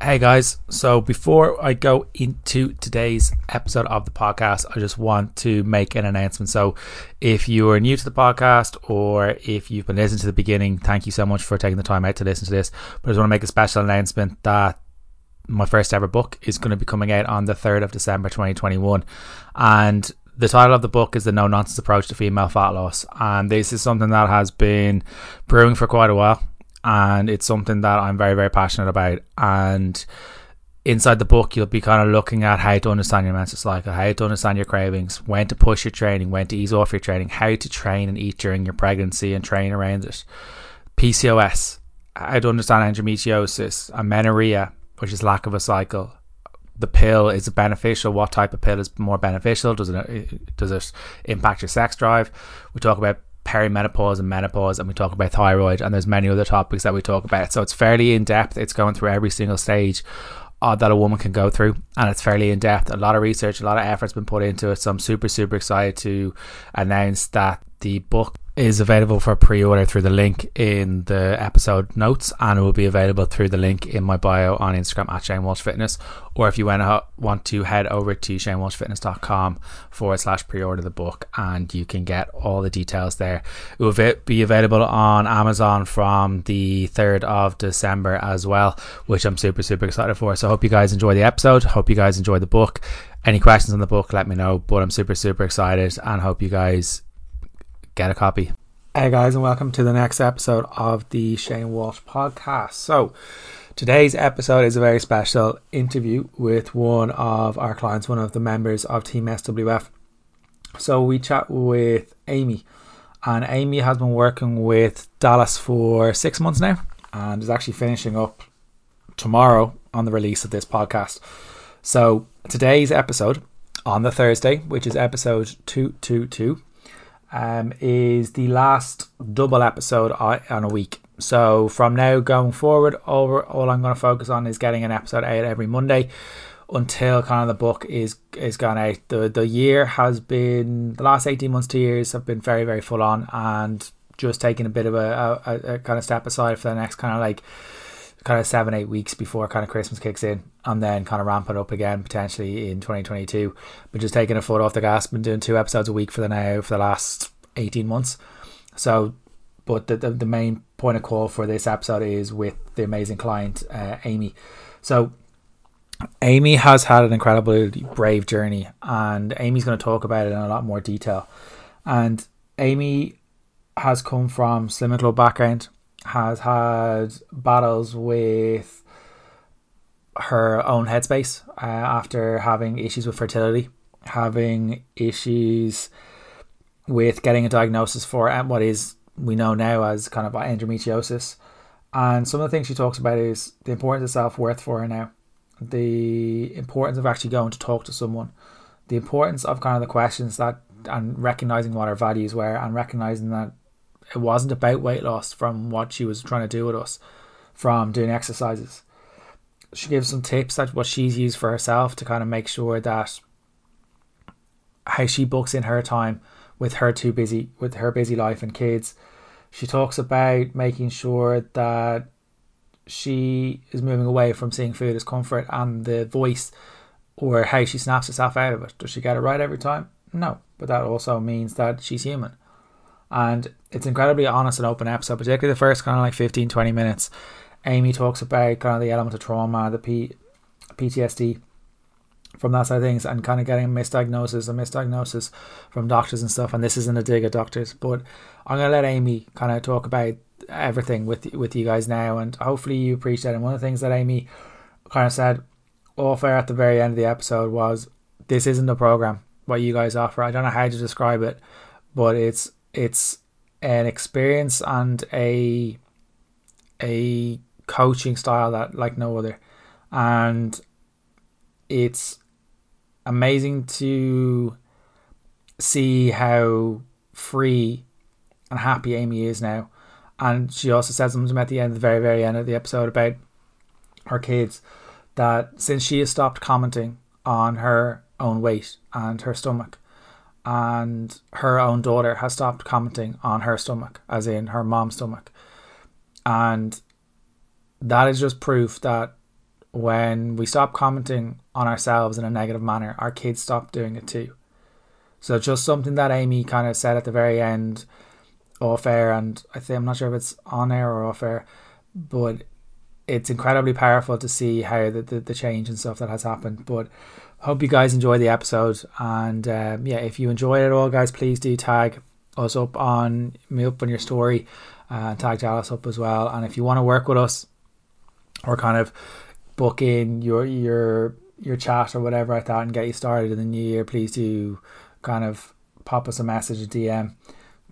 Hey guys, so before I go into today's episode of the podcast, I just want to make an announcement. So, if you are new to the podcast or if you've been listening to the beginning, thank you so much for taking the time out to listen to this. But I just want to make a special announcement that my first ever book is going to be coming out on the 3rd of December 2021. And the title of the book is The No Nonsense Approach to Female Fat Loss. And this is something that has been brewing for quite a while and it's something that I'm very very passionate about. And inside the book you'll be kind of looking at how to understand your menstrual cycle how to understand your cravings when to push your training when to ease off your training how to train and eat during your pregnancy and train around it. PCOS how to understand endometriosis amenorrhea which is lack of a cycle. The pill is beneficial. What type of pill is more beneficial? Does it uh, does it impact your sex drive? We talk about perimenopause and menopause, and we talk about thyroid, and there's many other topics that we talk about. So it's fairly in depth. It's going through every single stage uh, that a woman can go through, and it's fairly in depth. A lot of research, a lot of effort's been put into it. So I'm super, super excited to announce that the book is available for pre-order through the link in the episode notes and it will be available through the link in my bio on Instagram at Shane Walsh Fitness or if you want to head over to shanewalshfitness.com forward slash pre-order the book and you can get all the details there. It will be available on Amazon from the 3rd of December as well which I'm super super excited for. So I hope you guys enjoy the episode. Hope you guys enjoy the book. Any questions on the book let me know but I'm super super excited and hope you guys get a copy. Hey guys, and welcome to the next episode of the Shane Walsh podcast. So, today's episode is a very special interview with one of our clients, one of the members of Team SWF. So, we chat with Amy, and Amy has been working with Dallas for six months now and is actually finishing up tomorrow on the release of this podcast. So, today's episode on the Thursday, which is episode 222 um, is the last double episode on a week. So from now going forward, all, all I'm going to focus on is getting an episode out every Monday until kind of the book is is gone out. The the year has been the last eighteen months, two years have been very very full on, and just taking a bit of a, a, a kind of step aside for the next kind of like kind of seven eight weeks before kind of Christmas kicks in, and then kind of ramp it up again potentially in 2022. But just taking a foot off the gas, been doing two episodes a week for the now for the last 18 months. So, but the the, the main point of call for this episode is with the amazing client uh, Amy. So. Amy has had an incredibly brave journey, and Amy's going to talk about it in a lot more detail. And Amy has come from Slimming Club background, has had battles with her own headspace uh, after having issues with fertility, having issues with getting a diagnosis for what is we know now as kind of endometriosis. And some of the things she talks about is the importance of self worth for her now, the importance of actually going to talk to someone, the importance of kind of the questions that and recognizing what her values were and recognizing that it wasn't about weight loss from what she was trying to do with us from doing exercises. She gives some tips that what she's used for herself to kind of make sure that how she books in her time with her too busy with her busy life and kids. She talks about making sure that she is moving away from seeing food as comfort and the voice or how she snaps herself out of it. Does she get it right every time? No, but that also means that she's human. And it's incredibly honest and open episode, particularly the first kind of like 15 20 minutes. Amy talks about kind of the element of trauma, the P- PTSD from that side of things and kind of getting misdiagnosis, a misdiagnosis from doctors and stuff. And this isn't a dig at doctors, but I'm gonna let Amy kind of talk about everything with with you guys now, and hopefully you appreciate. it. And one of the things that Amy kind of said off air at the very end of the episode was, "This isn't a program. What you guys offer. I don't know how to describe it, but it's it's an experience and a a coaching style that like no other." And it's amazing to see how free and happy Amy is now. And she also says something at the end, the very, very end of the episode about her kids that since she has stopped commenting on her own weight and her stomach, and her own daughter has stopped commenting on her stomach, as in her mom's stomach. And that is just proof that when we stop commenting on ourselves in a negative manner, our kids stop doing it too. So just something that Amy kind of said at the very end, off air, and I think I'm not sure if it's on air or off air, but it's incredibly powerful to see how the, the, the change and stuff that has happened. But hope you guys enjoy the episode, and um, yeah, if you enjoyed it at all, guys, please do tag us up on me up on your story, uh, tag Dallas up as well. And if you want to work with us, or kind of book in your your your chat or whatever like that and get you started in the new year, please do kind of pop us a message, a DM.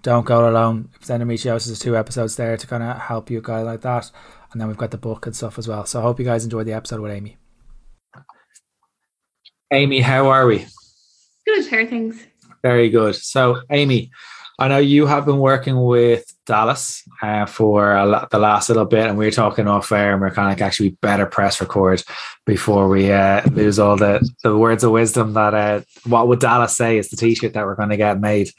Don't go alone. Endometriosis is two episodes there to kind of help you a guy like that. And then we've got the book and stuff as well. So I hope you guys enjoy the episode with Amy. Amy, how are we? Good, how are things? Very good. So, Amy, I know you have been working with Dallas uh, for a, the last little bit, and we are talking off air, and we are kind of like actually better press record before we uh, lose all the, the words of wisdom that uh, what would Dallas say is the t-shirt that we're going to get made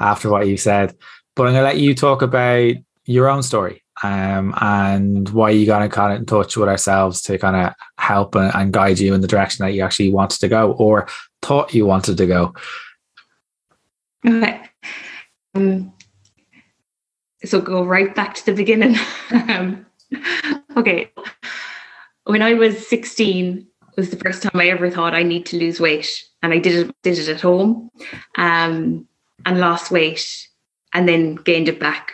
after what you said. But I'm going to let you talk about your own story um, and why you got to kind of in touch with ourselves to kind of help and, and guide you in the direction that you actually wanted to go or thought you wanted to go. Okay. Um, so go right back to the beginning. um, okay. When I was 16 was the first time I ever thought I need to lose weight. And I did it, did it at home um, and lost weight and then gained it back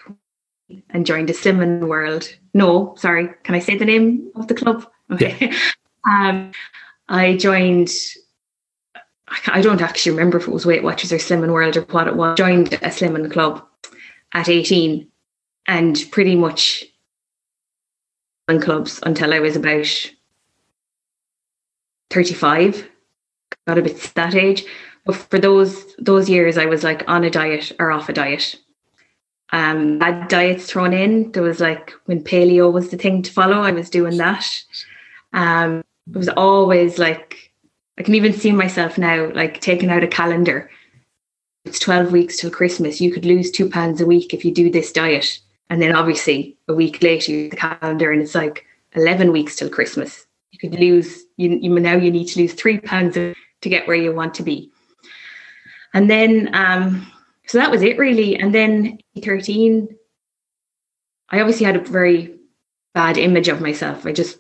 and joined the Slimming World. No, sorry, can I say the name of the club? Okay. Yeah. um, I joined I don't actually remember if it was Weight Watchers or Slimming World or what it was. Joined a Slimming club at 18 and pretty much in clubs until I was about 35. Got a bit that age. But for those those years I was like on a diet or off a diet. Um diets thrown in. There was like when paleo was the thing to follow, I was doing that. Um it was always like I can even see myself now, like taking out a calendar. It's 12 weeks till Christmas. You could lose two pounds a week if you do this diet. And then obviously a week later, the calendar and it's like 11 weeks till Christmas. You could lose, you, you now you need to lose three pounds to get where you want to be. And then, um, so that was it really. And then 13, I obviously had a very bad image of myself. I just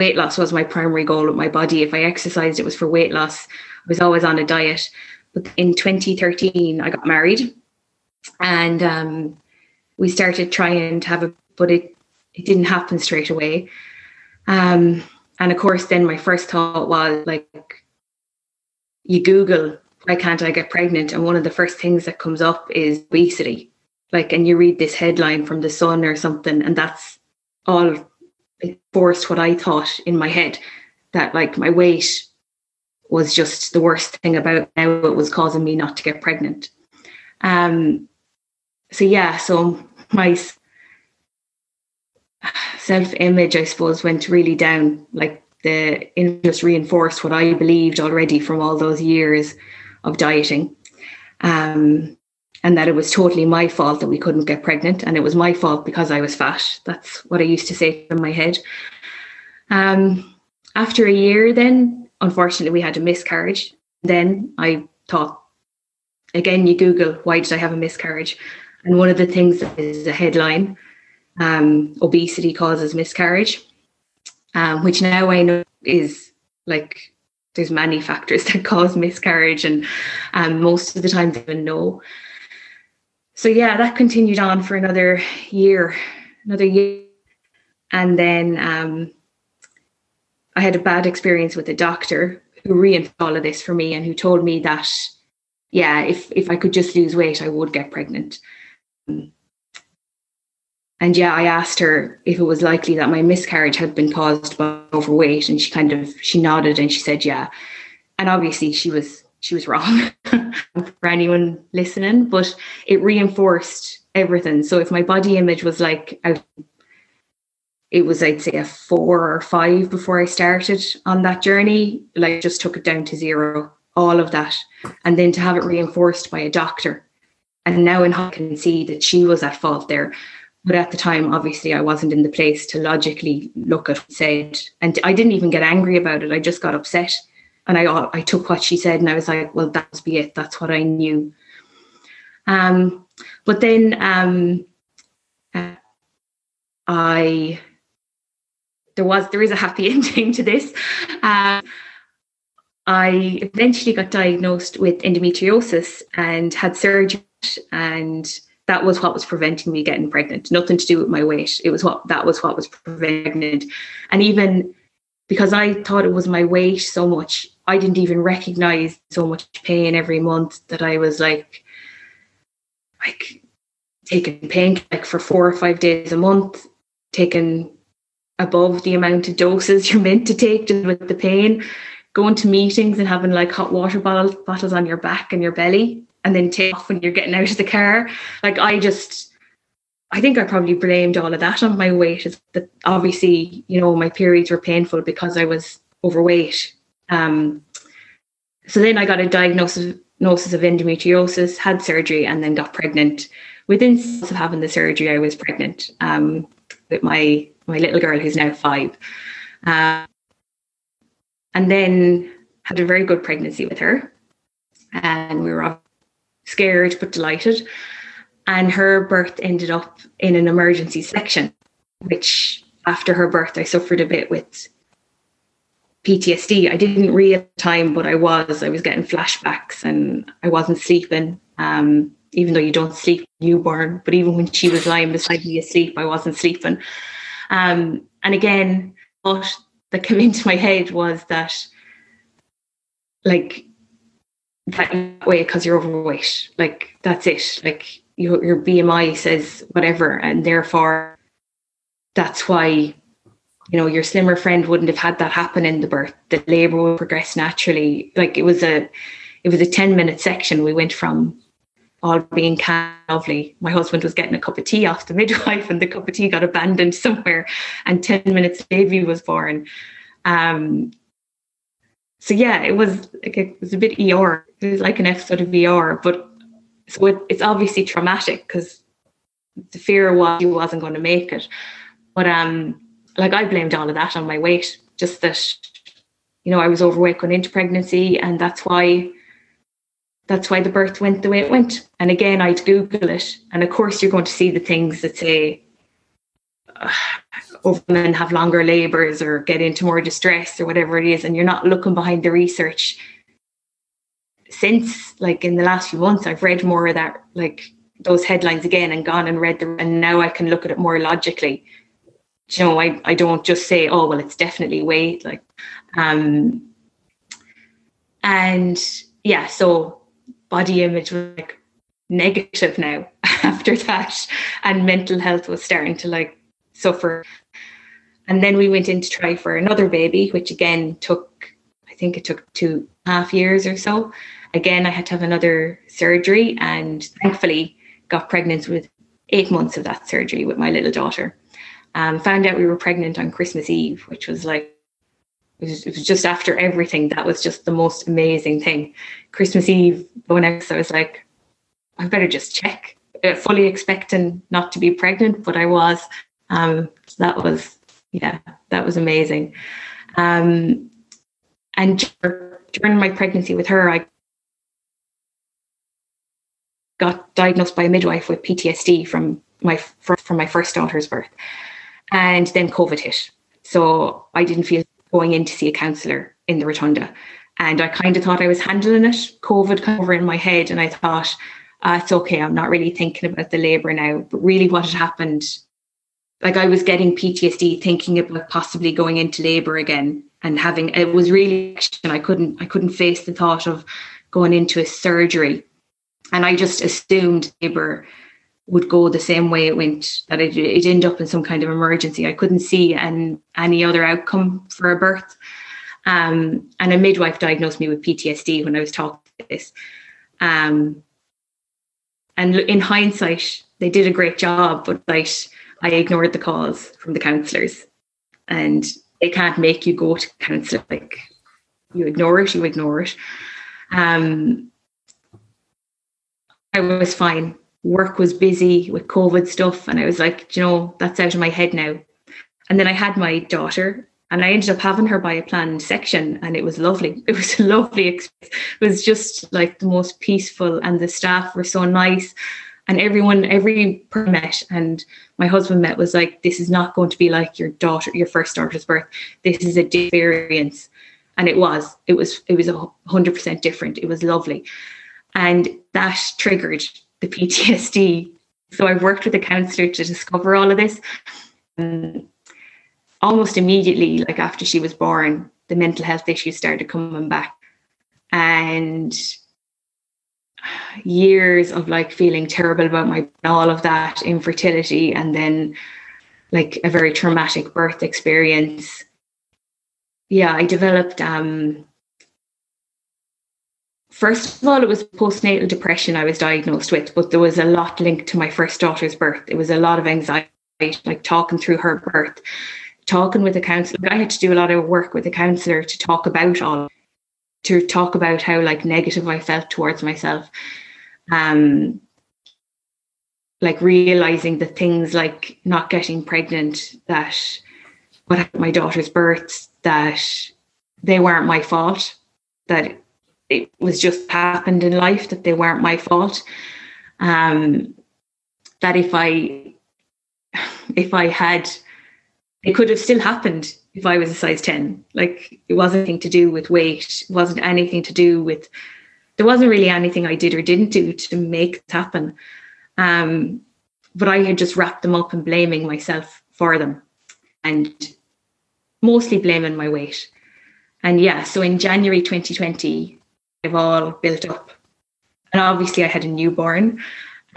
weight loss was my primary goal with my body. If I exercised, it was for weight loss. I was always on a diet. But in 2013, I got married and um, we started trying to have a, but it, it didn't happen straight away. Um, and of course, then my first thought was like, you Google, why can't I get pregnant? And one of the first things that comes up is obesity. Like, and you read this headline from the Sun or something, and that's all it forced what I thought in my head that like my weight was just the worst thing about now it was causing me not to get pregnant. Um so yeah, so my self-image I suppose went really down like the it just reinforced what I believed already from all those years of dieting. Um and that it was totally my fault that we couldn't get pregnant and it was my fault because I was fat. That's what I used to say in my head. Um, after a year, then unfortunately we had a miscarriage. Then I thought, again, you Google, why did I have a miscarriage? And one of the things is a headline um, obesity causes miscarriage, um, which now I know is like there's many factors that cause miscarriage, and um, most of the time they even know so yeah, that continued on for another year, another year. And then um, I had a bad experience with a doctor who reinforced all of this for me and who told me that, yeah, if, if I could just lose weight, I would get pregnant. And yeah, I asked her if it was likely that my miscarriage had been caused by overweight. And she kind of, she nodded and she said, yeah. And obviously she was she was wrong for anyone listening, but it reinforced everything. So if my body image was like it was I'd say a four or five before I started on that journey, like just took it down to zero, all of that. And then to have it reinforced by a doctor. And now in I can see that she was at fault there. But at the time, obviously, I wasn't in the place to logically look at what said, and I didn't even get angry about it. I just got upset, and I I took what she said, and I was like, well, that's be it. That's what I knew. Um, but then um, uh, I there was there is a happy ending to this. Uh, I eventually got diagnosed with endometriosis and had surgery, and that was what was preventing me getting pregnant. Nothing to do with my weight. It was what that was what was preventing. And even because I thought it was my weight so much, I didn't even recognize so much pain every month that I was like, like taking pain like for four or five days a month, taking above the amount of doses you're meant to take just with the pain going to meetings and having like hot water bottles bottles on your back and your belly and then take off when you're getting out of the car. Like I just I think I probably blamed all of that on my weight. Is that obviously, you know, my periods were painful because I was overweight. Um, so then I got a diagnosis, of endometriosis, had surgery, and then got pregnant. Within months of having the surgery, I was pregnant um, with my my little girl who's now five. Uh, and then had a very good pregnancy with her. And we were scared but delighted. And her birth ended up in an emergency section, which after her birth, I suffered a bit with PTSD. I didn't the time, but I was. I was getting flashbacks and I wasn't sleeping. Um, even though you don't sleep newborn, but even when she was lying beside me asleep, I wasn't sleeping. Um, and again, what that came into my head was that like that way because you're overweight like that's it like your, your bmi says whatever and therefore that's why you know your slimmer friend wouldn't have had that happen in the birth the labor would progress naturally like it was a it was a 10 minute section we went from all being kind lovely. My husband was getting a cup of tea off the midwife, and the cup of tea got abandoned somewhere. And ten minutes, baby was born. Um, so yeah, it was like it was a bit ER. It was like an episode of ER, but so it, it's obviously traumatic because the fear was he wasn't going to make it. But um, like I blamed all of that on my weight, just that you know I was overweight going into pregnancy, and that's why that's why the birth went the way it went. And again, I'd Google it. And of course, you're going to see the things that say women have longer labours or get into more distress or whatever it is. And you're not looking behind the research. Since, like, in the last few months, I've read more of that, like, those headlines again and gone and read them. And now I can look at it more logically. You know, I, I don't just say, oh, well, it's definitely weight. Like, um, and yeah, so body image was like negative now after that and mental health was starting to like suffer and then we went in to try for another baby which again took i think it took two half years or so again i had to have another surgery and thankfully got pregnant with eight months of that surgery with my little daughter um, found out we were pregnant on christmas eve which was like it was, it was, just after everything. That was just the most amazing thing. Christmas Eve, going out, I was like, I better just check. Uh, fully expecting not to be pregnant, but I was. Um, so that was, yeah, that was amazing. Um, and during my pregnancy with her, I got diagnosed by a midwife with PTSD from my from my first daughter's birth, and then COVID hit. So I didn't feel going in to see a counsellor in the rotunda. And I kind of thought I was handling it, COVID over in my head. And I thought, uh, it's okay, I'm not really thinking about the labour now. But really, what had happened, like I was getting PTSD thinking about possibly going into labour again and having it was really and I couldn't I couldn't face the thought of going into a surgery. And I just assumed labour would go the same way it went, that it, it end up in some kind of emergency. I couldn't see an, any other outcome for a birth. Um, and a midwife diagnosed me with PTSD when I was talking this. Um, and in hindsight, they did a great job, but like I ignored the calls from the counsellors, and they can't make you go to counsellor. Like you ignore it, you ignore it. Um, I was fine work was busy with COVID stuff. And I was like, you know, that's out of my head now. And then I had my daughter and I ended up having her by a planned section and it was lovely. It was a lovely experience. It was just like the most peaceful and the staff were so nice. And everyone, every person and my husband met was like, this is not going to be like your daughter, your first daughter's birth. This is a experience. And it was, it was, it was a hundred percent different. It was lovely. And that triggered the PTSD. So I've worked with a counsellor to discover all of this. Um, almost immediately, like after she was born, the mental health issues started coming back. And years of like feeling terrible about my all of that infertility and then like a very traumatic birth experience yeah i developed um first of all it was postnatal depression i was diagnosed with but there was a lot linked to my first daughter's birth it was a lot of anxiety like talking through her birth talking with a counselor. I had to do a lot of work with a counselor to talk about all, to talk about how like negative I felt towards myself. Um, like realizing the things like not getting pregnant, that what my daughter's birth, that they weren't my fault, that it was just happened in life, that they weren't my fault. Um, that if I if I had it could have still happened if I was a size 10. Like it wasn't anything to do with weight, it wasn't anything to do with there wasn't really anything I did or didn't do to make it happen. Um, but I had just wrapped them up in blaming myself for them and mostly blaming my weight. And yeah, so in January 2020, they've all built up. And obviously I had a newborn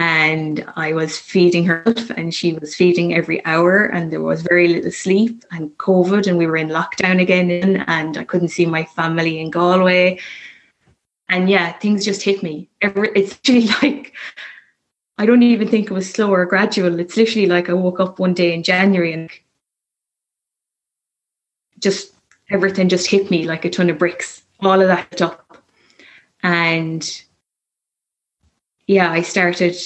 and I was feeding her and she was feeding every hour and there was very little sleep and COVID and we were in lockdown again and I couldn't see my family in Galway. And yeah, things just hit me. It's literally like I don't even think it was slow or gradual. It's literally like I woke up one day in January and just everything just hit me like a ton of bricks. All of that up. And yeah, I started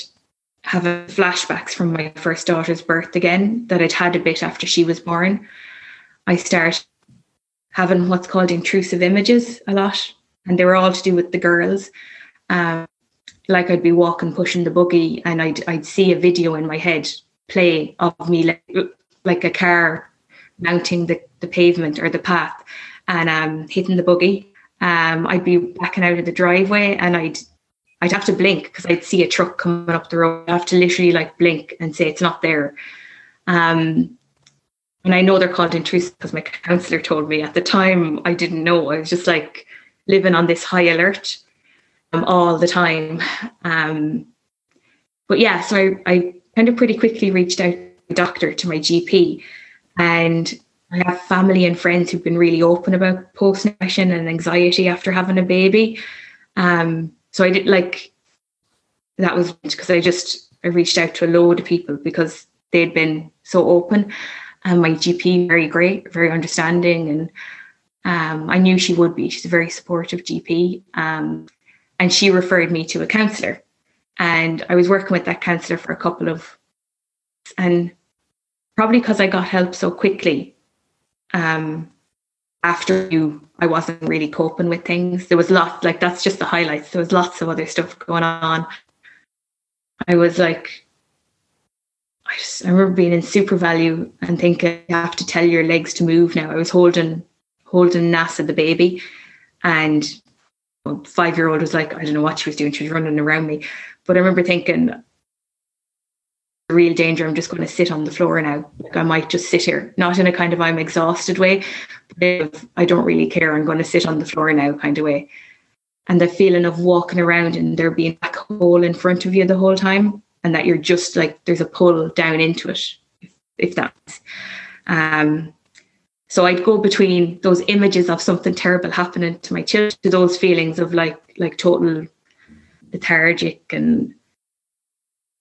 having flashbacks from my first daughter's birth again that I'd had a bit after she was born. I started having what's called intrusive images a lot, and they were all to do with the girls. Um, like I'd be walking, pushing the buggy, and I'd I'd see a video in my head play of me like, like a car mounting the, the pavement or the path and um, hitting the buggy. Um, I'd be backing out of the driveway and I'd I'd have to blink because I'd see a truck coming up the road. I have to literally like blink and say it's not there. Um, and I know they're called intrusive because my counselor told me at the time. I didn't know. I was just like living on this high alert um, all the time. Um, but yeah, so I, I kind of pretty quickly reached out to my doctor, to my GP, and I have family and friends who've been really open about postpartum and anxiety after having a baby. Um, so I did like that was because I just I reached out to a load of people because they'd been so open. And my GP very great, very understanding, and um, I knew she would be. She's a very supportive GP, um, and she referred me to a counsellor. And I was working with that counsellor for a couple of, and probably because I got help so quickly, um, after you I wasn't really coping with things. There was lots like that's just the highlights. There was lots of other stuff going on. I was like I just I remember being in SuperValu and thinking you have to tell your legs to move now. I was holding holding Nasa the baby and five year old was like, I don't know what she was doing, she was running around me. But I remember thinking real danger. I'm just going to sit on the floor now. Like I might just sit here, not in a kind of I'm exhausted way, but I don't really care, I'm going to sit on the floor now kind of way. And the feeling of walking around and there being a hole in front of you the whole time, and that you're just like there's a pull down into it, if, if that's. Um, so I'd go between those images of something terrible happening to my children to those feelings of like like total lethargic and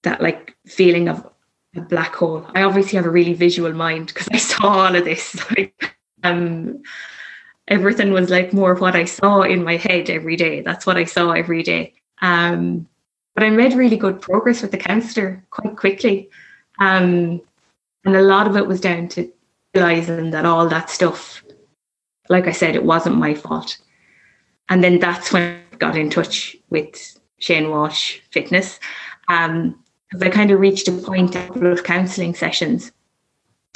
that like feeling of a black hole. I obviously have a really visual mind because I saw all of this. Like, um, everything was like more what I saw in my head every day. That's what I saw every day. Um, but I made really good progress with the counsellor quite quickly. Um, and a lot of it was down to realizing that all that stuff, like I said, it wasn't my fault. And then that's when I got in touch with Shane Walsh Fitness. Um, because I kind of reached a point of counselling sessions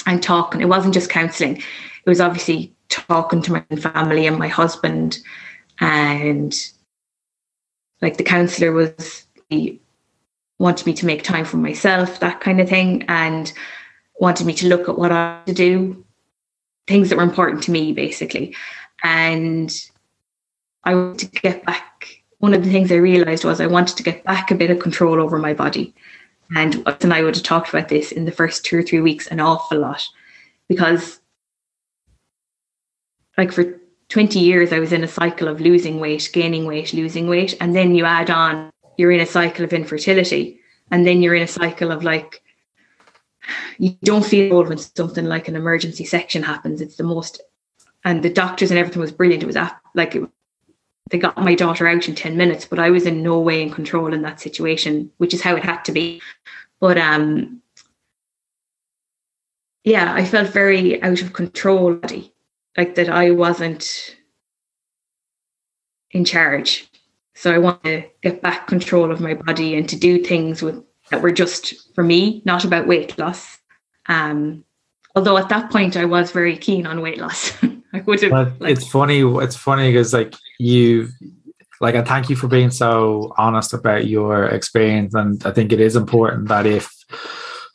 and talking. It wasn't just counselling; it was obviously talking to my family and my husband, and like the counsellor was he wanted me to make time for myself, that kind of thing, and wanted me to look at what I had to do, things that were important to me, basically. And I wanted to get back. One of the things I realized was I wanted to get back a bit of control over my body. And and I would have talked about this in the first two or three weeks an awful lot because, like, for 20 years, I was in a cycle of losing weight, gaining weight, losing weight. And then you add on, you're in a cycle of infertility. And then you're in a cycle of like, you don't feel old when something like an emergency section happens. It's the most, and the doctors and everything was brilliant. It was like, it, they got my daughter out in 10 minutes, but I was in no way in control in that situation, which is how it had to be. But um, yeah, I felt very out of control, like that I wasn't in charge. So I want to get back control of my body and to do things with that were just for me, not about weight loss. Um, although at that point I was very keen on weight loss. I would have. Like, it's funny. It's funny because like you, like, and thank you for being so honest about your experience. And I think it is important that if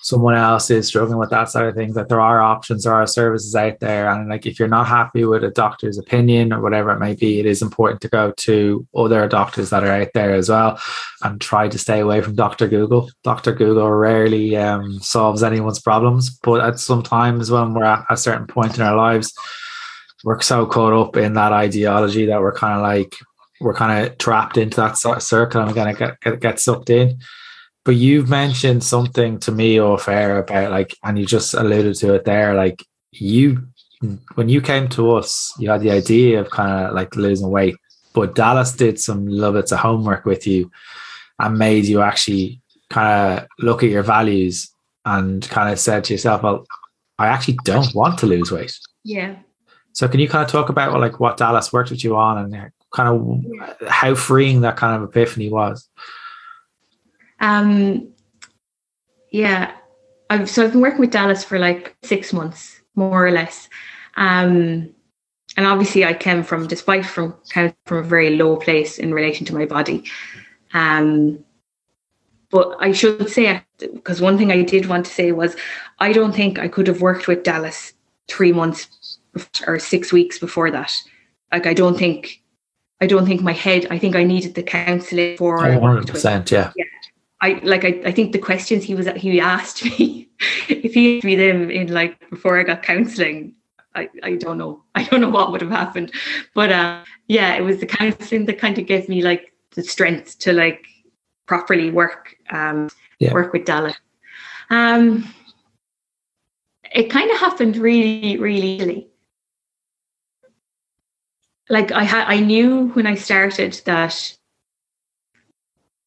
someone else is struggling with that side of things, that there are options, there are services out there. And like if you're not happy with a doctor's opinion or whatever it may be, it is important to go to other doctors that are out there as well and try to stay away from Dr. Google. Dr. Google rarely um, solves anyone's problems, but at sometimes when we're at a certain point in our lives, we're so caught up in that ideology that we're kind of like we're kind of trapped into that circle and we're gonna get, get, get sucked in. But you've mentioned something to me off air about like, and you just alluded to it there. Like you, when you came to us, you had the idea of kind of like losing weight, but Dallas did some little bits of homework with you and made you actually kind of look at your values and kind of said to yourself, well, I actually don't want to lose weight. Yeah. So can you kind of talk about like what Dallas worked with you on and kind of how freeing that kind of epiphany was? Um, yeah, I've so I've been working with Dallas for like six months, more or less. Um, and obviously, I came from, despite from kind of from a very low place in relation to my body. Um, but I should say, because one thing I did want to say was, I don't think I could have worked with Dallas three months or six weeks before that. Like, I don't think, I don't think my head. I think I needed the counselling for. One hundred percent, yeah. Yeah, I like I, I think the questions he was he asked me if he asked me them in like before I got counselling, I, I don't know. I don't know what would have happened. But uh, yeah, it was the counselling that kind of gave me like the strength to like properly work um yeah. work with Dallas. Um it kind of happened really, really easily. Like I had I knew when I started that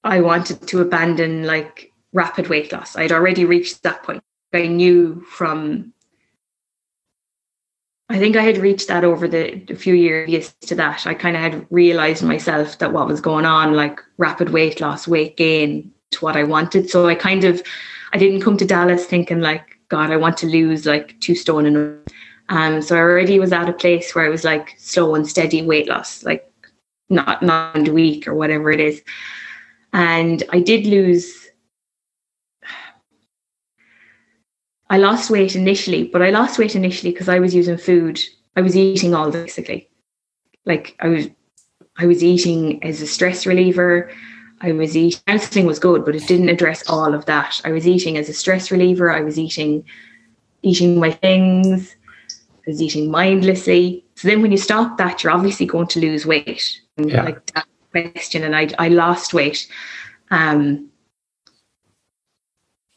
I wanted to abandon like rapid weight loss. I'd already reached that point. I knew from I think I had reached that over the, the few years to that. I kind of had realized myself that what was going on, like rapid weight loss, weight gain, to what I wanted. So I kind of I didn't come to Dallas thinking like, God, I want to lose like two stone and um so I already was at a place where I was like slow and steady weight loss, like not not a week or whatever it is. And I did lose, I lost weight initially, but I lost weight initially because I was using food. I was eating all basically. Like I was, I was eating as a stress reliever. I was eating, counseling was good, but it didn't address all of that. I was eating as a stress reliever. I was eating, eating my things. I was eating mindlessly. So then when you stop that, you're obviously going to lose weight. Yeah. Like that question and I, I lost weight. Um,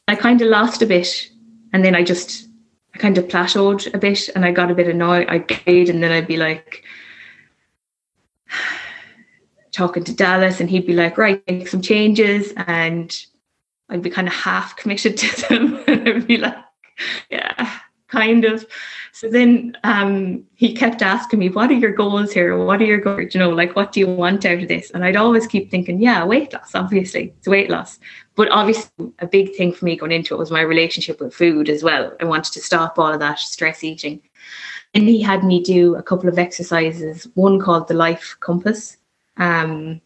I kind of lost a bit and then I just, I kind of plateaued a bit and I got a bit annoyed. I gained and then I'd be like, talking to Dallas, and he'd be like, "Right, make some changes," and I'd be kind of half committed to them, and I'd be like, "Yeah, kind of." So then um, he kept asking me, "What are your goals here? What are your goals? You know, like what do you want out of this?" And I'd always keep thinking, "Yeah, weight loss. Obviously, it's weight loss." But obviously, a big thing for me going into it was my relationship with food as well. I wanted to stop all of that stress eating. And he had me do a couple of exercises, one called the Life Compass. Um,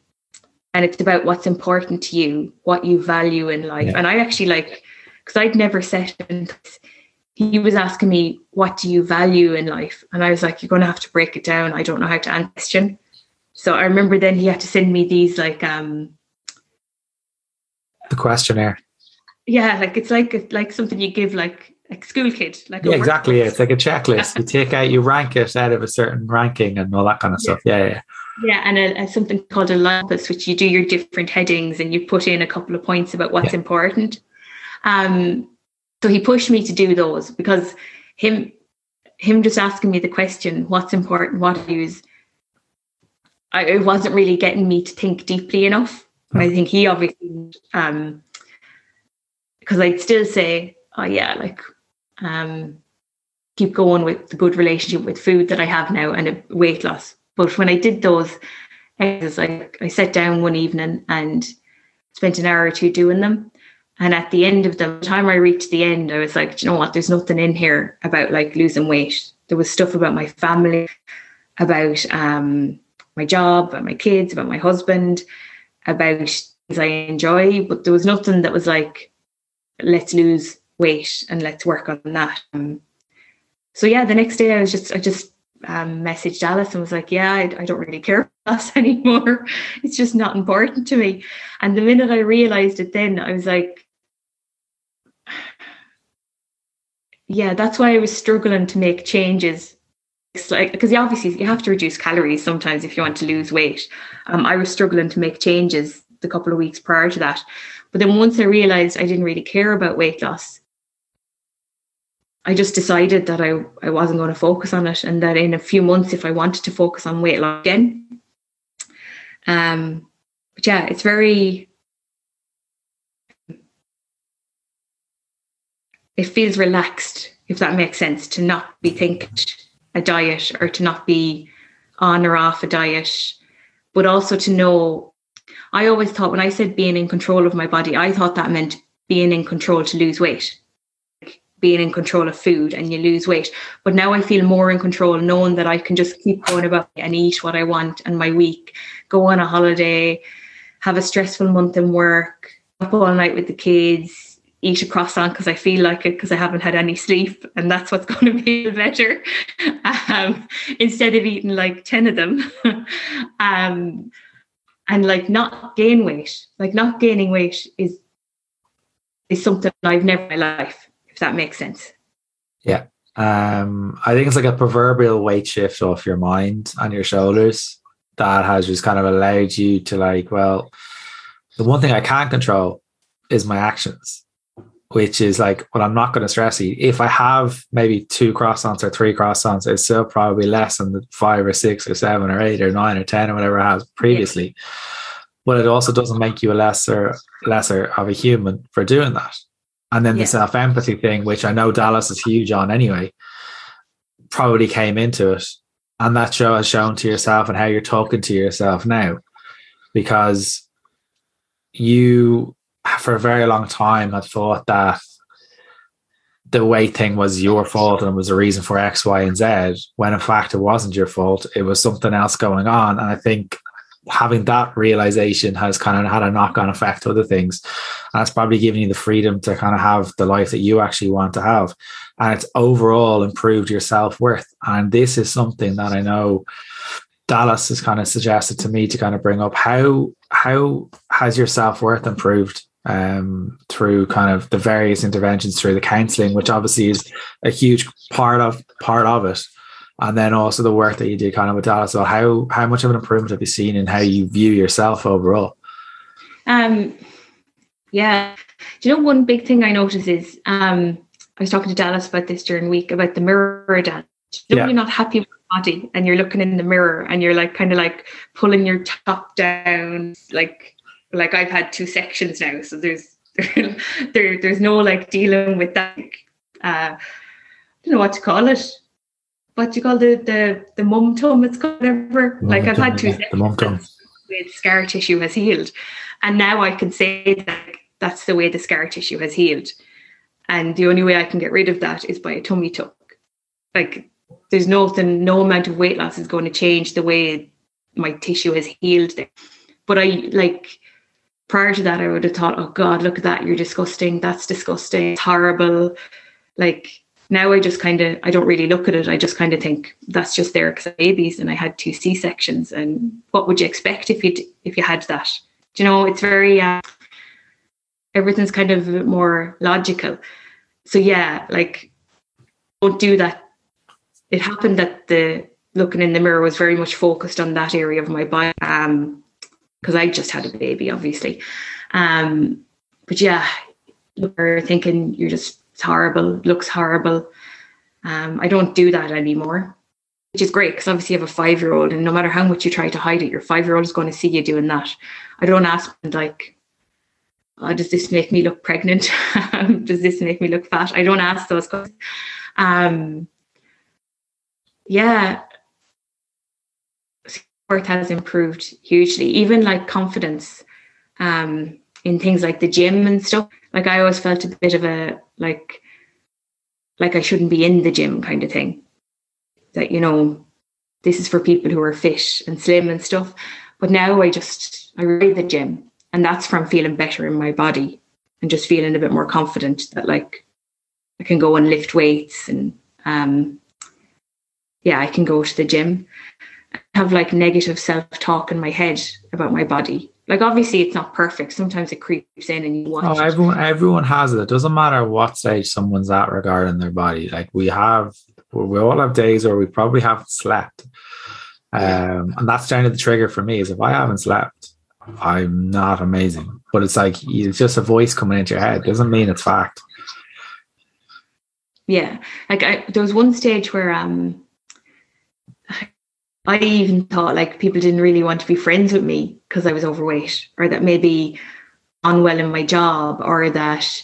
and it's about what's important to you, what you value in life. Yeah. And I actually like, because I'd never set he was asking me, What do you value in life? And I was like, You're going to have to break it down. I don't know how to answer question. So I remember then he had to send me these like um the questionnaire. Yeah, like it's like like something you give like like school kid. Like yeah, exactly. Yeah. It's like a checklist. you take out, you rank it out of a certain ranking and all that kind of yeah. stuff. Yeah, yeah. Yeah, and a, a, something called a compass, which you do your different headings and you put in a couple of points about what's yeah. important. Um, so he pushed me to do those because him him just asking me the question, what's important, what is I, it wasn't really getting me to think deeply enough. And I think he obviously um because I'd still say, oh yeah, like um keep going with the good relationship with food that I have now and a weight loss. But when I did those exercises, I, I sat down one evening and spent an hour or two doing them. And at the end of the time I reached the end, I was like, you know what? There's nothing in here about like losing weight. There was stuff about my family, about um, my job, about my kids, about my husband, about things I enjoy. But there was nothing that was like, let's lose weight and let's work on that. Um, so yeah, the next day I was just I just um, messaged Dallas and was like, yeah, I, I don't really care about us anymore. it's just not important to me. And the minute I realized it, then I was like, yeah, that's why I was struggling to make changes. It's like because obviously you have to reduce calories sometimes if you want to lose weight. Um, I was struggling to make changes the couple of weeks prior to that, but then once I realized I didn't really care about weight loss, I just decided that I, I wasn't going to focus on it and that in a few months, if I wanted to focus on weight loss again. Um, but yeah, it's very, it feels relaxed, if that makes sense, to not be thinking a diet or to not be on or off a diet, but also to know. I always thought when I said being in control of my body, I thought that meant being in control to lose weight being in control of food and you lose weight. But now I feel more in control, knowing that I can just keep going about and eat what I want and my week, go on a holiday, have a stressful month in work, up all night with the kids, eat a croissant because I feel like it because I haven't had any sleep, and that's what's going to be better. Um, instead of eating like ten of them, um, and like not gain weight, like not gaining weight is is something I've never in my life if that makes sense. Yeah. Um, I think it's like a proverbial weight shift off your mind and your shoulders that has just kind of allowed you to like, well, the one thing I can't control is my actions, which is like, well, I'm not going to stress eat. If I have maybe two croissants or three croissants, it's still probably less than the five or six or seven or eight or nine or ten or whatever I have previously. Yeah. But it also doesn't make you a lesser lesser of a human for doing that. And then yeah. the self empathy thing, which I know Dallas is huge on anyway, probably came into it. And that show has shown to yourself and how you're talking to yourself now. Because you, for a very long time, had thought that the weight thing was your fault and was a reason for X, Y, and Z, when in fact it wasn't your fault. It was something else going on. And I think having that realization has kind of had a knock on effect to other things. And it's probably given you the freedom to kind of have the life that you actually want to have. And it's overall improved your self worth. And this is something that I know Dallas has kind of suggested to me to kind of bring up. How how has your self worth improved um, through kind of the various interventions through the counseling, which obviously is a huge part of part of it and then also the work that you did kind of with Dallas. So how how much of an improvement have you seen in how you view yourself overall? Um, yeah, do you know one big thing I notice is um, I was talking to Dallas about this during the week about the mirror dance. You know, yeah. you're not happy with your body and you're looking in the mirror and you're like kind of like pulling your top down like like I've had two sections now so there's there there's no like dealing with that uh I don't know what to call it. What do you call the the the mum tum it's called whatever. Like I've had two the mum tum. with scar tissue has healed. And now I can say that that's the way the scar tissue has healed. And the only way I can get rid of that is by a tummy tuck. Like there's nothing no amount of weight loss is going to change the way my tissue has healed there. But I like prior to that I would have thought oh god look at that you're disgusting that's disgusting it's horrible. Like now I just kind of I don't really look at it I just kind of think that's just there because babies and I had two C sections and what would you expect if you if you had that? Do you know it's very uh, everything's kind of more logical. So yeah like don't do that. It happened that the looking in the mirror was very much focused on that area of my body. Um because I just had a baby obviously. Um but yeah you're thinking you're just horrible looks horrible. Um I don't do that anymore which is great because obviously you have a five year old and no matter how much you try to hide it your five year old is going to see you doing that. I don't ask like oh, does this make me look pregnant? Does this make me look fat? I don't ask those questions um yeah worth has improved hugely. Even like confidence um in things like the gym and stuff. Like I always felt a bit of a like like I shouldn't be in the gym kind of thing. That you know this is for people who are fit and slim and stuff. But now I just I read the gym and that's from feeling better in my body and just feeling a bit more confident that like I can go and lift weights and um yeah I can go to the gym have like negative self-talk in my head about my body. Like obviously it's not perfect. Sometimes it creeps in and you watch. oh, everyone everyone has it. It doesn't matter what stage someone's at regarding their body. Like we have we all have days where we probably haven't slept. Um and that's kind of the trigger for me is if I haven't slept I'm not amazing. But it's like it's just a voice coming into your head. It doesn't mean it's fact. Yeah. Like I, there was one stage where um I even thought like people didn't really want to be friends with me because I was overweight or that maybe unwell in my job or that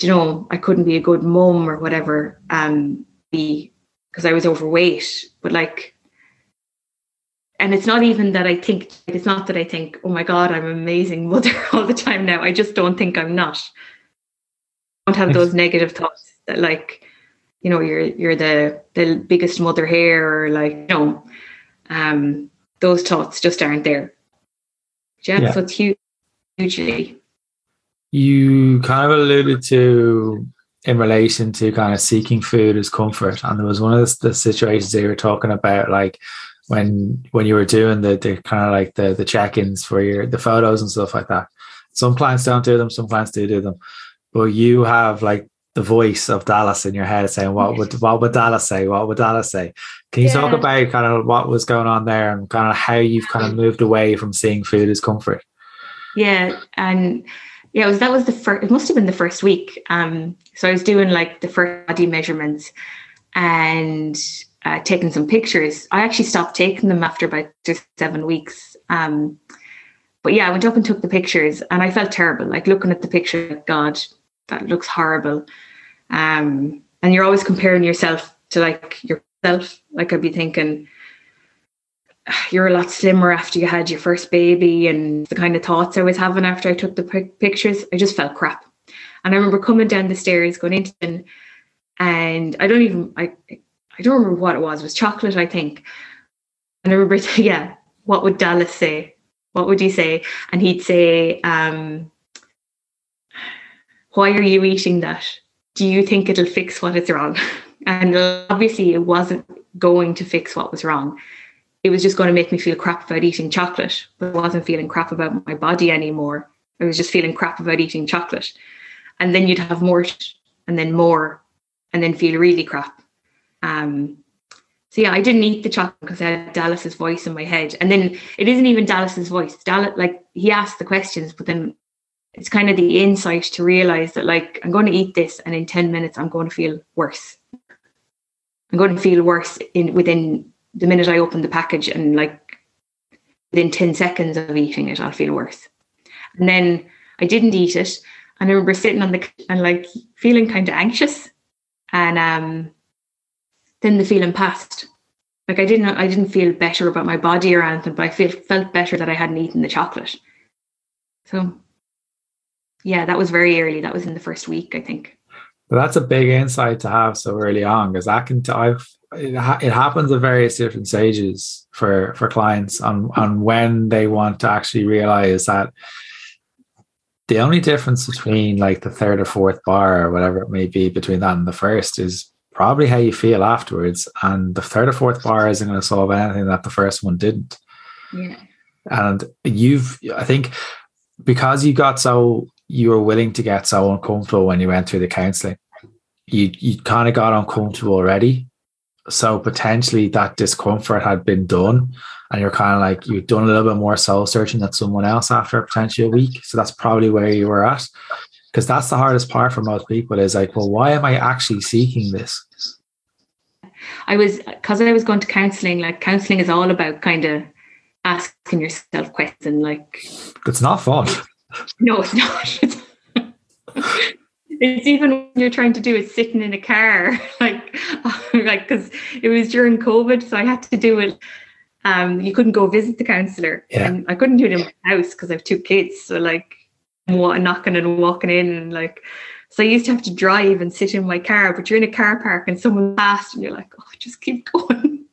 you know I couldn't be a good mum or whatever um be because I was overweight. But like and it's not even that I think it's not that I think oh my god I'm an amazing mother all the time now. I just don't think I'm not. I don't have those negative thoughts that like you know you're you're the the biggest mother here or like you know um, those thoughts just aren't there. Yeah, yeah. so it's huge, hugely. You kind of alluded to in relation to kind of seeking food as comfort, and there was one of the, the situations they were talking about, like when when you were doing the, the kind of like the the check-ins for your the photos and stuff like that. Some clients don't do them, some clients do do them, but you have like the voice of Dallas in your head saying, "What would what would Dallas say? What would Dallas say?" Can you yeah. talk about kind of what was going on there and kind of how you've kind of moved away from seeing food as comfort? Yeah, and yeah, it was that was the first. It must have been the first week. Um, so I was doing like the first body measurements and uh, taking some pictures. I actually stopped taking them after about just seven weeks. Um, but yeah, I went up and took the pictures, and I felt terrible. Like looking at the picture, God, that looks horrible. Um, and you're always comparing yourself to like yourself. Like I'd be thinking, you're a lot slimmer after you had your first baby, and the kind of thoughts I was having after I took the pictures, I just felt crap. And I remember coming down the stairs, going into and I don't even I I don't remember what it was. It was chocolate, I think. And I remember, yeah, what would Dallas say? What would he say? And he'd say, um, "Why are you eating that? Do you think it'll fix what is wrong?" And obviously, it wasn't going to fix what was wrong. It was just going to make me feel crap about eating chocolate, but I wasn't feeling crap about my body anymore. I was just feeling crap about eating chocolate. And then you'd have more and then more and then feel really crap. Um, so yeah, I didn't eat the chocolate because I had Dallas's voice in my head. And then it isn't even Dallas's voice. Dallas, like he asked the questions, but then it's kind of the insight to realize that like I'm going to eat this and in 10 minutes I'm going to feel worse. I'm going to feel worse in within the minute I open the package and like within 10 seconds of eating it, I'll feel worse. And then I didn't eat it. And I remember sitting on the and like feeling kind of anxious. And um then the feeling passed. Like I didn't I didn't feel better about my body or anything, but I feel felt better that I hadn't eaten the chocolate. So yeah, that was very early. That was in the first week, I think. But that's a big insight to have so early on because that can I've it, ha- it happens at various different stages for for clients on on when they want to actually realize that the only difference between like the third or fourth bar or whatever it may be between that and the first is probably how you feel afterwards and the third or fourth bar isn't going to solve anything that the first one didn't. Yeah. And you've i think because you got so you were willing to get so uncomfortable when you went through the counseling you you kind of got uncomfortable already. So potentially that discomfort had been done and you're kind of like you've done a little bit more soul searching than someone else after potentially a week. So that's probably where you were at. Because that's the hardest part for most people is like well why am i actually seeking this? I was because i was going to counseling like counseling is all about kind of asking yourself questions like it's not fun no it's not. It's even when you're trying to do it sitting in a car like like because it was during covid so i had to do it um you couldn't go visit the counselor yeah. and i couldn't do it in my house because i have two kids so like knocking and walking in and like so i used to have to drive and sit in my car but you're in a car park and someone passed and you're like oh just keep going.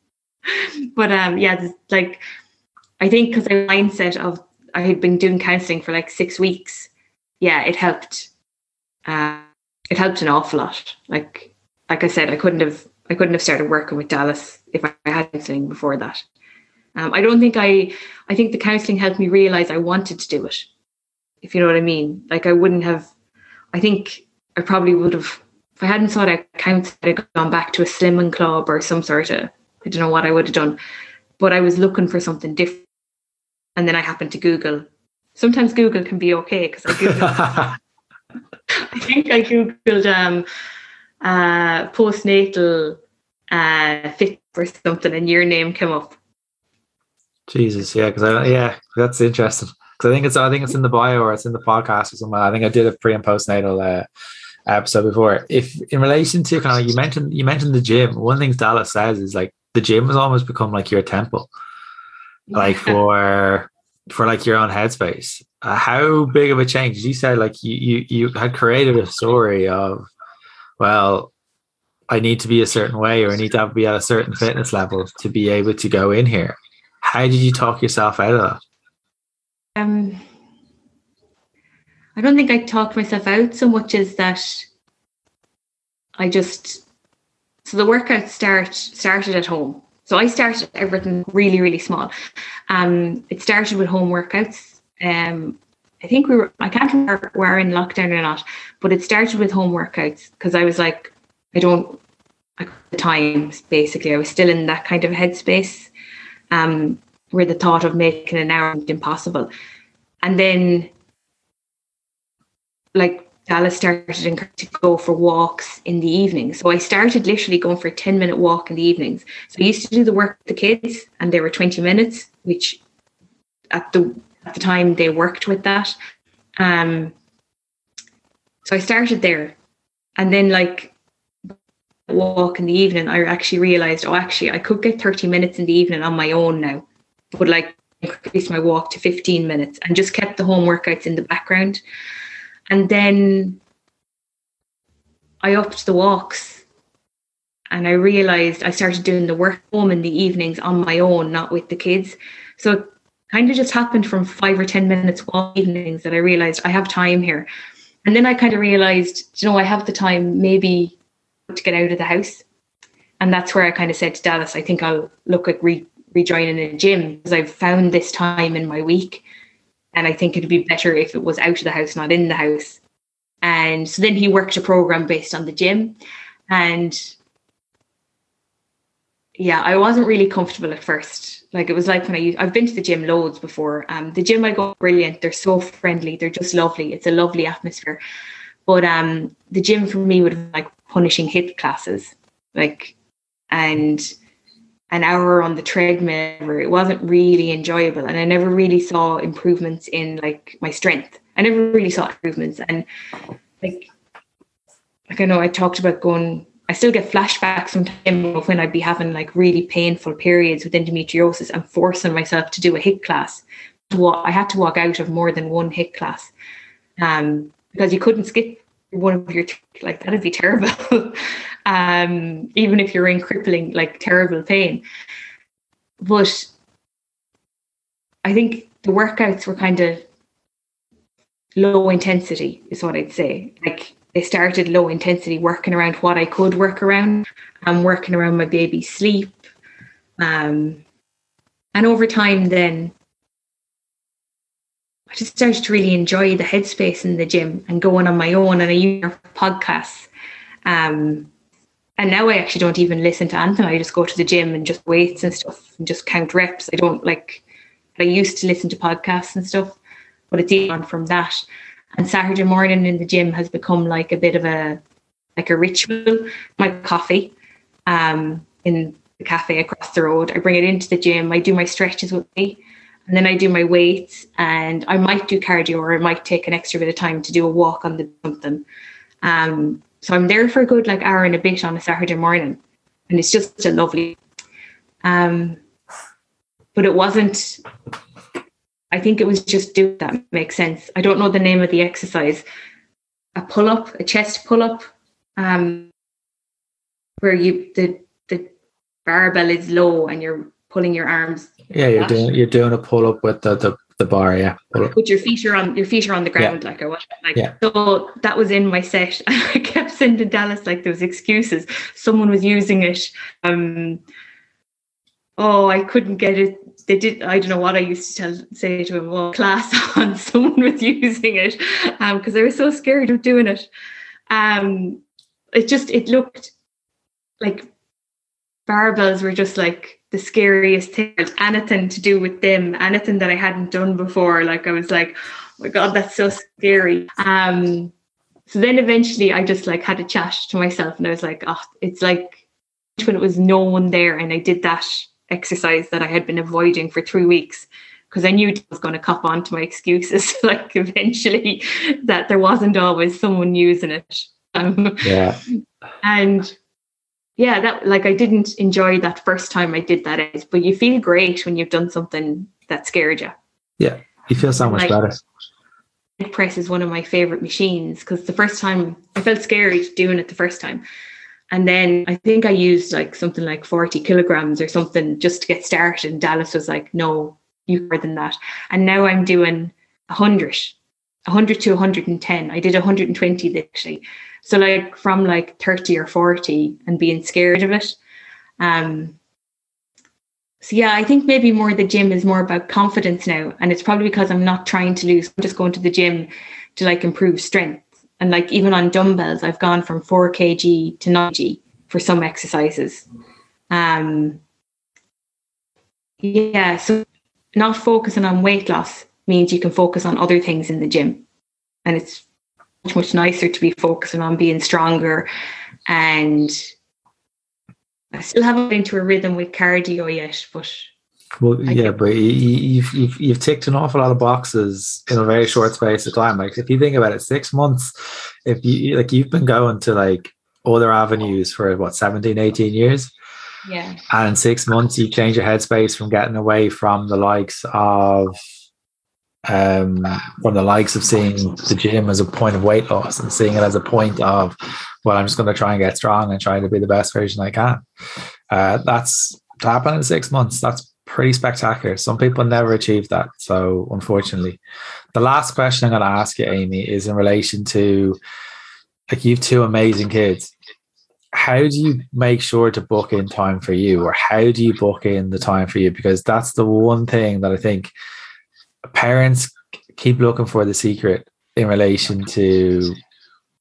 But um yeah like i think because the mindset of i had been doing counseling for like six weeks yeah it helped uh, it helped an awful lot. Like like I said, I couldn't have I couldn't have started working with Dallas if I had counselling before that. Um, I don't think I I think the counselling helped me realize I wanted to do it. If you know what I mean. Like I wouldn't have. I think I probably would have if I hadn't sought out counselling. I'd gone back to a slimming club or some sort of I don't know what I would have done. But I was looking for something different, and then I happen to Google. Sometimes Google can be okay because I Google. I think I googled um, uh, postnatal uh, fit or something, and your name came up. Jesus, yeah, because I yeah, that's interesting. Because I think it's I think it's in the bio or it's in the podcast or something. I think I did a pre and postnatal uh, episode before. If in relation to kind of you mentioned you mentioned the gym, one thing Dallas says is like the gym has almost become like your temple, like for for like your own headspace. Uh, how big of a change? You said like you, you you had created a story of, well, I need to be a certain way or I need to be at a certain fitness level to be able to go in here. How did you talk yourself out of that? Um, I don't think I talked myself out so much as that I just so the workout start started at home. So I started everything really, really small. Um, it started with home workouts. Um, I think we were, I can't remember we are in lockdown or not, but it started with home workouts because I was like, I don't, I the times basically. I was still in that kind of headspace um, where the thought of making an hour impossible. And then, like, Dallas started to go for walks in the evenings. So I started literally going for a 10 minute walk in the evenings. So I used to do the work with the kids and they were 20 minutes, which at the at the time they worked with that. Um so I started there. And then like walk in the evening, I actually realized, oh actually I could get 30 minutes in the evening on my own now. But like increase my walk to 15 minutes and just kept the home workouts in the background. And then I upped the walks and I realized I started doing the work home in the evenings on my own, not with the kids. So it kind of just happened from five or 10 minutes walk evenings that I realized I have time here. And then I kind of realized, you know, I have the time maybe to get out of the house. And that's where I kind of said to Dallas, I think I'll look at re- rejoining a gym because I've found this time in my week and I think it'd be better if it was out of the house, not in the house. And so then he worked a program based on the gym. And yeah, I wasn't really comfortable at first. Like it was like when I I've been to the gym loads before. Um, the gym I go brilliant. They're so friendly. They're just lovely. It's a lovely atmosphere. But um, the gym for me would have like punishing HIIT classes, like, and an hour on the treadmill it wasn't really enjoyable. And i never really saw improvements in like my strength. I never really saw improvements. And like like i know i talked about going i still get flashbacks sometimes when i'd be having like really painful periods with endometriosis and forcing myself to do a HIIT class. I had to walk out of more than one HIIT class um because you couldn't skip one of your like that'd be terrible um even if you're in crippling like terrible pain but i think the workouts were kind of low intensity is what i'd say like they started low intensity working around what i could work around i'm working around my baby's sleep um and over time then I just started to really enjoy the headspace in the gym and going on my own and I use podcasts. Um, and now I actually don't even listen to anything. I just go to the gym and just weights and stuff and just count reps. I don't like, I used to listen to podcasts and stuff, but it's even from that. And Saturday morning in the gym has become like a bit of a, like a ritual. My coffee um, in the cafe across the road. I bring it into the gym. I do my stretches with me and then I do my weights and I might do cardio or I might take an extra bit of time to do a walk on the something. Um, so I'm there for a good like hour and a bit on a Saturday morning. And it's just a lovely um but it wasn't I think it was just do that makes sense. I don't know the name of the exercise. A pull up, a chest pull up, um where you the the barbell is low and you're pulling your arms yeah, you're doing you're doing a pull up with the the, the bar, yeah. With your feet are on your feet are on the ground, yeah. like or what like yeah. so that was in my set. I kept sending Dallas like those excuses. Someone was using it. Um oh I couldn't get it. They did I don't know what I used to tell say to him, well class on, someone was using it. Um because I was so scared of doing it. Um it just it looked like barbells were just like the scariest thing. Anything to do with them, anything that I hadn't done before. Like I was like, oh my God, that's so scary. Um so then eventually I just like had a chat to myself and I was like, oh, it's like when it was no one there and I did that exercise that I had been avoiding for three weeks because I knew I was going to cop on to my excuses like eventually that there wasn't always someone using it. Um, yeah. And yeah, that like I didn't enjoy that first time I did that, but you feel great when you've done something that scared you. Yeah, you feel so much like, better. Press is one of my favorite machines because the first time I felt scared doing it the first time. And then I think I used like something like 40 kilograms or something just to get started. And Dallas was like, no, you more than that. And now I'm doing 100, 100 to 110. I did 120 actually. So like from like 30 or 40 and being scared of it. Um so yeah, I think maybe more the gym is more about confidence now. And it's probably because I'm not trying to lose, I'm just going to the gym to like improve strength. And like even on dumbbells, I've gone from 4 kg to 9 kg for some exercises. Um yeah, so not focusing on weight loss means you can focus on other things in the gym. And it's much, nicer to be focusing on being stronger. And I still haven't been to a rhythm with cardio yet, but well, I yeah, but you've, you've you've ticked an awful lot of boxes in a very short space of time. Like if you think about it, six months, if you like you've been going to like other avenues for what 17, 18 years. Yeah. And in six months you change your headspace from getting away from the likes of um, from the likes of seeing the gym as a point of weight loss and seeing it as a point of, well, I'm just going to try and get strong and try to be the best version I can. Uh, that's to happen in six months. That's pretty spectacular. Some people never achieve that. So, unfortunately, the last question I'm going to ask you, Amy, is in relation to like you've two amazing kids. How do you make sure to book in time for you, or how do you book in the time for you? Because that's the one thing that I think parents keep looking for the secret in relation to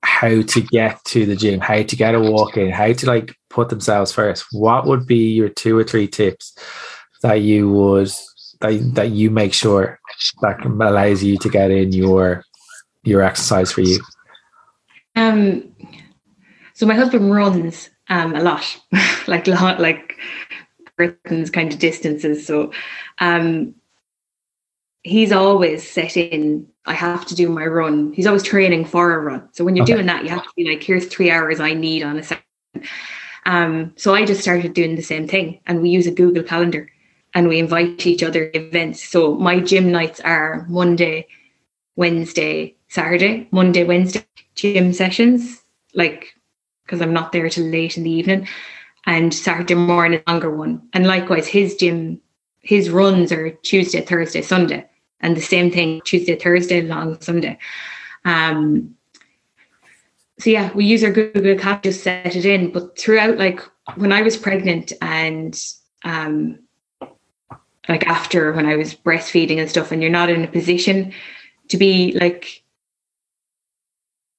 how to get to the gym, how to get a walk in, how to like put themselves first. What would be your two or three tips that you would that, that you make sure that allows you to get in your your exercise for you? Um so my husband runs um a lot, like lot like marathons kind of distances. So um, he's always set in, I have to do my run. He's always training for a run. So when you're okay. doing that, you have to be like, here's three hours I need on a second. Um, so I just started doing the same thing and we use a Google Calendar and we invite each other events. So my gym nights are Monday, Wednesday, Saturday, Monday, Wednesday gym sessions, like because I'm not there till late in the evening, and Saturday morning is longer one. And likewise, his gym, his runs are Tuesday, Thursday, Sunday, and the same thing Tuesday, Thursday, long Sunday. Um, so yeah, we use our Google Calendar to set it in. But throughout, like when I was pregnant and um, like after when I was breastfeeding and stuff, and you're not in a position to be like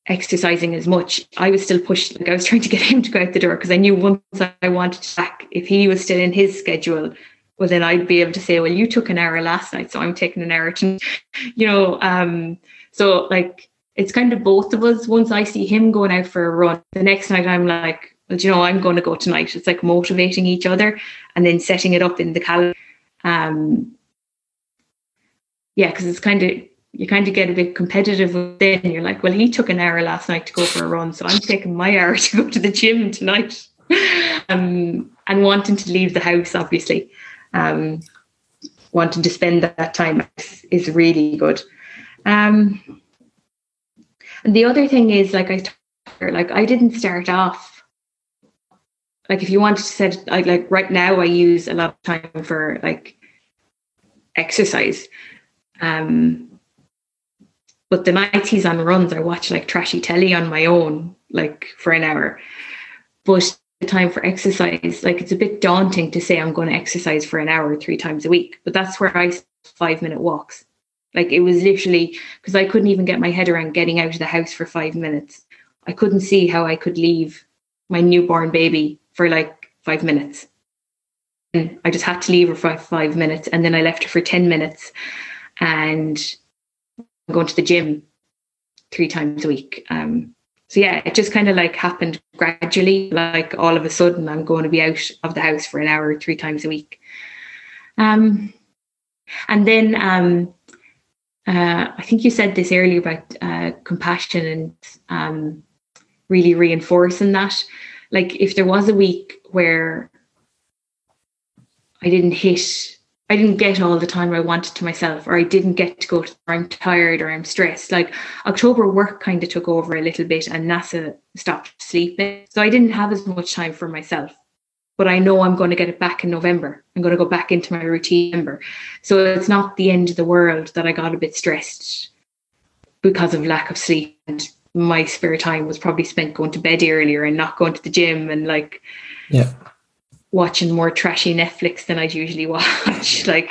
exercising as much, I was still pushed. Like I was trying to get him to go out the door because I knew once I wanted to back, if he was still in his schedule, well then I'd be able to say, well, you took an hour last night, so I'm taking an hour to, you know. Um, so like it's kind of both of us. Once I see him going out for a run, the next night I'm like, well, you know, I'm going to go tonight. It's like motivating each other and then setting it up in the calendar. Um, yeah, because it's kind of you kind of get a bit competitive then you're like well he took an hour last night to go for a run so i'm taking my hour to go to the gym tonight um, and wanting to leave the house obviously um, wanting to spend that time is really good um, and the other thing is like i like i didn't start off like if you wanted to set like, right now i use a lot of time for like exercise um but the nights he's on runs, I watch like trashy telly on my own, like for an hour. But time for exercise, like it's a bit daunting to say I'm going to exercise for an hour three times a week. But that's where I five minute walks. Like it was literally because I couldn't even get my head around getting out of the house for five minutes. I couldn't see how I could leave my newborn baby for like five minutes. And I just had to leave her for five minutes and then I left her for 10 minutes. And going to the gym three times a week. Um, so yeah, it just kind of like happened gradually. Like all of a sudden, I'm going to be out of the house for an hour three times a week. Um, and then um, uh, I think you said this earlier about uh, compassion and um, really reinforcing that. Like if there was a week where I didn't hit I didn't get all the time I wanted to myself, or I didn't get to go to, or I'm tired or I'm stressed. Like October work kind of took over a little bit and NASA stopped sleeping. So I didn't have as much time for myself. But I know I'm going to get it back in November. I'm going to go back into my routine. So it's not the end of the world that I got a bit stressed because of lack of sleep. And my spare time was probably spent going to bed earlier and not going to the gym and like yeah watching more trashy Netflix than I'd usually watch. like,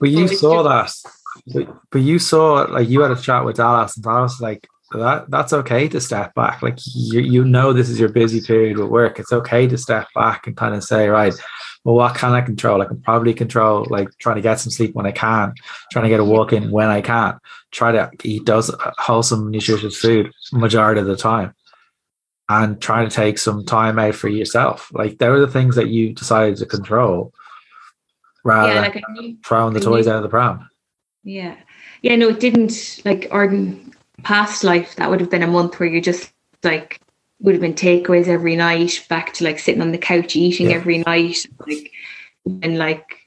but you saw just, that. But, but you saw like you had a chat with Dallas, and Dallas was like that. That's okay to step back. Like you, you know, this is your busy period with work. It's okay to step back and kind of say, right, well, what can I control? I can probably control like trying to get some sleep when I can, trying to get a walk in when I can, try to eat those wholesome, nutritious food majority of the time and trying to take some time out for yourself. Like there are the things that you decided to control rather yeah, like than throwing the toys out of the pram. Yeah. Yeah, no, it didn't like our past life, that would have been a month where you just like would have been takeaways every night, back to like sitting on the couch eating yeah. every night, like and like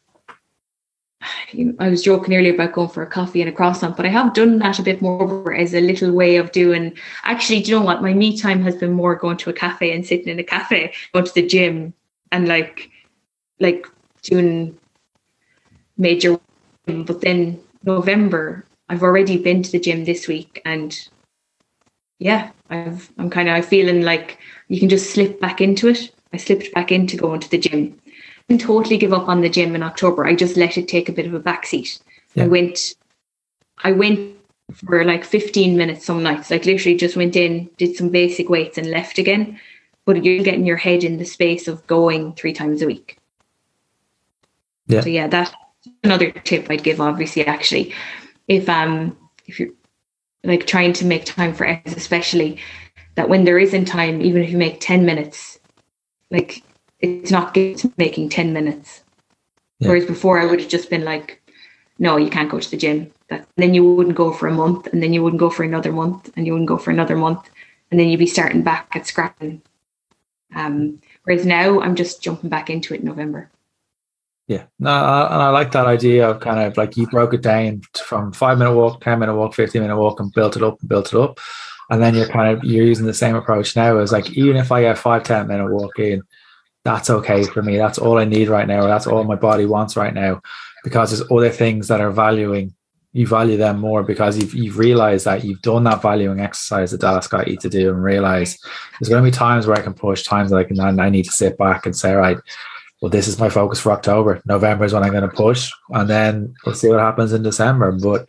I was joking earlier about going for a coffee and a croissant, but I have done that a bit more as a little way of doing. Actually, do you know what? My me time has been more going to a cafe and sitting in a cafe, going to the gym, and like, like doing major. But then November, I've already been to the gym this week, and yeah, I've I'm kind of feeling like you can just slip back into it. I slipped back into going to the gym didn't totally give up on the gym in October. I just let it take a bit of a backseat. Yeah. I went, I went for like 15 minutes some nights, like literally just went in, did some basic weights and left again. But you're getting your head in the space of going three times a week. Yeah. So yeah, that's another tip I'd give. Obviously, actually, if um if you're like trying to make time for exercise, especially that when there isn't time, even if you make 10 minutes, like it's not good making 10 minutes Yeah. Whereas before I would have just been like, no, you can't go to the gym. That, then you wouldn't go for a month and then you wouldn't go for another month and you wouldn't go for another month. And then you'd be starting back at scrapping. Um, whereas now I'm just jumping back into it in November. Yeah, no, and I like that idea of kind of like you broke it down from five minute walk, ten minute walk, fifteen minute walk, and built it up and built it up, and then you're kind of you're using the same approach now as like even if I get five ten minute walk in, that's okay for me. That's all I need right now, that's all my body wants right now, because there's other things that are valuing. You value them more because you've you've realized that you've done that valuing exercise that Dallas got you to do, and realize there's going to be times where I can push, times that I can I need to sit back and say, right well, this is my focus for October. November is when I'm going to push, and then we'll see what happens in December. But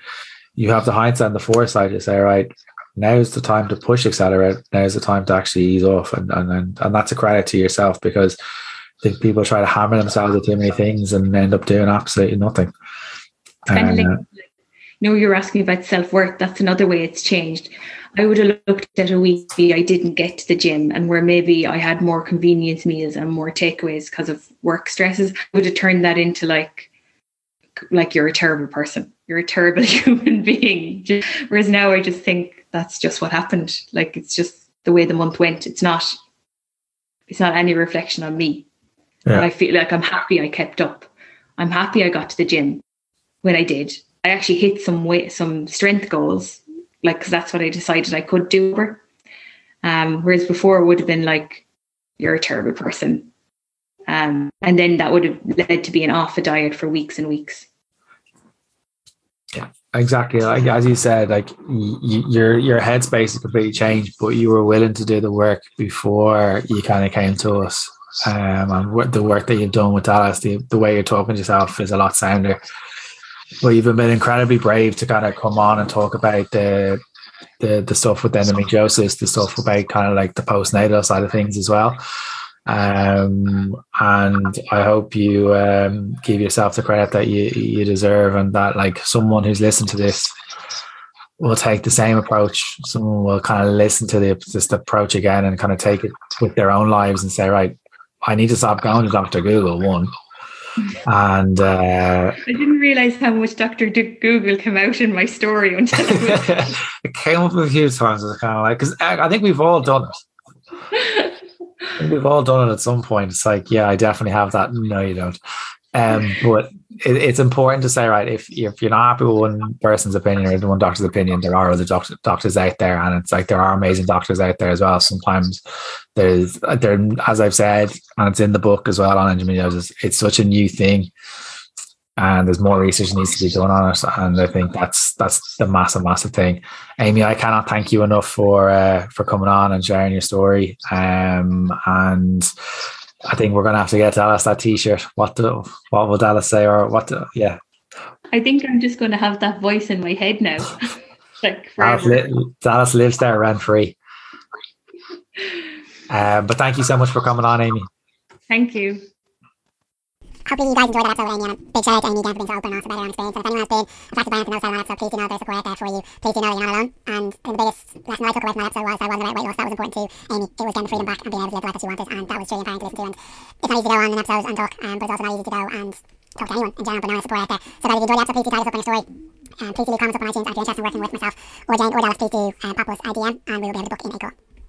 you have the hindsight and the foresight to say, right, now's the time to push accelerate. Now's the time to actually ease off, and and and, and that's a credit to yourself because I think people try to hammer themselves with too many things and end up doing absolutely nothing. Kind of like, uh, you know, you're asking about self worth. That's another way it's changed. I would have looked at a week I didn't get to the gym and where maybe I had more convenience meals and more takeaways because of work stresses. I would have turned that into like like you're a terrible person. You're a terrible human being. Whereas now I just think that's just what happened. Like it's just the way the month went. It's not it's not any reflection on me. Yeah. I feel like I'm happy I kept up. I'm happy I got to the gym when I did. I actually hit some weight, some strength goals like because that's what I decided I could do over. Um, whereas before it would have been like, you're a terrible person. Um, and then that would have led to being off a diet for weeks and weeks. Exactly. Like as you said, like y- your your headspace has completely changed, but you were willing to do the work before you kind of came to us. Um, and the work that you've done with Dallas, the, the way you're talking to yourself is a lot sounder well, you've been incredibly brave to kind of come on and talk about the the the stuff with endometriosis, the stuff about kind of like the postnatal side of things as well. Um, and I hope you um, give yourself the credit that you you deserve, and that like someone who's listened to this will take the same approach. Someone will kind of listen to the this approach again and kind of take it with their own lives and say, right, I need to stop going to Doctor Google one and uh, I didn't realize how much Doctor Google came out in my story until it, it came up a few times. It's kind of like because I, think we've all done it. we've all done it at some point. It's like, yeah, I definitely have that. No, you don't. Um, but it, it's important to say, right, if if you're not happy with one person's opinion or one doctor's opinion, there are other doctor, doctors out there, and it's like there are amazing doctors out there as well. Sometimes there's there, as I've said, and it's in the book as well on endometriosis. It's such a new thing, and there's more research needs to be done on it. And I think that's that's the massive, massive thing. Amy, I cannot thank you enough for uh, for coming on and sharing your story. Um, and I think we're going to have to get Dallas that T-shirt. What do, what will Dallas say, or what? Do, yeah. I think I'm just going to have that voice in my head now. like Dallas, li- Dallas, lives there rent free. Um, but thank you so much for coming on, Amy. Thank you hopefully you guys enjoyed that episode with Amy and big shout out to Amy again for being so open and also about her own experience. And if anyone has been affected by anything else on that episode, please do know there's support there for you. Please do know you're not alone. And I the biggest lesson I took away from that episode was that wasn't about weight loss. That was important to Amy. It was getting freedom back and being able to live the life that she wanted. And that was truly empowering to listen to. And it's not easy to go on an episode and talk, um, but it's also not easy to go and talk to anyone in general, but knowing support out there. So guys, if you enjoyed the episode, please do tag us up on your story. Um, please do leave comments up on iTunes. And if you're interested in working with myself or Jane or Dallas, please do um, pop us a DM and we will be able to book in a.